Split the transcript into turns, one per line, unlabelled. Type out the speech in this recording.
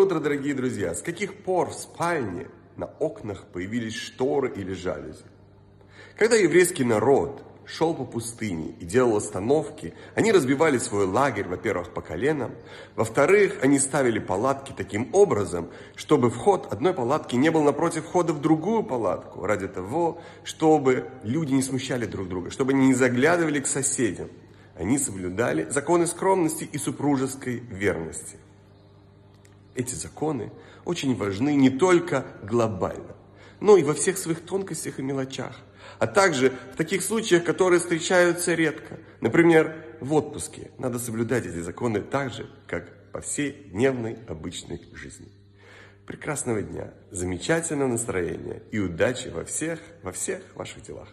Доброе утро, дорогие друзья! С каких пор в спальне на окнах появились шторы или жалюзи? Когда еврейский народ шел по пустыне и делал остановки, они разбивали свой лагерь, во-первых, по коленам, во-вторых, они ставили палатки таким образом, чтобы вход одной палатки не был напротив входа в другую палатку, ради того, чтобы люди не смущали друг друга, чтобы они не заглядывали к соседям. Они соблюдали законы скромности и супружеской верности. Эти законы очень важны не только глобально, но и во всех своих тонкостях и мелочах, а также в таких случаях, которые встречаются редко. Например, в отпуске надо соблюдать эти законы так же, как по всей дневной обычной жизни. Прекрасного дня, замечательного настроения и удачи во всех, во всех ваших делах.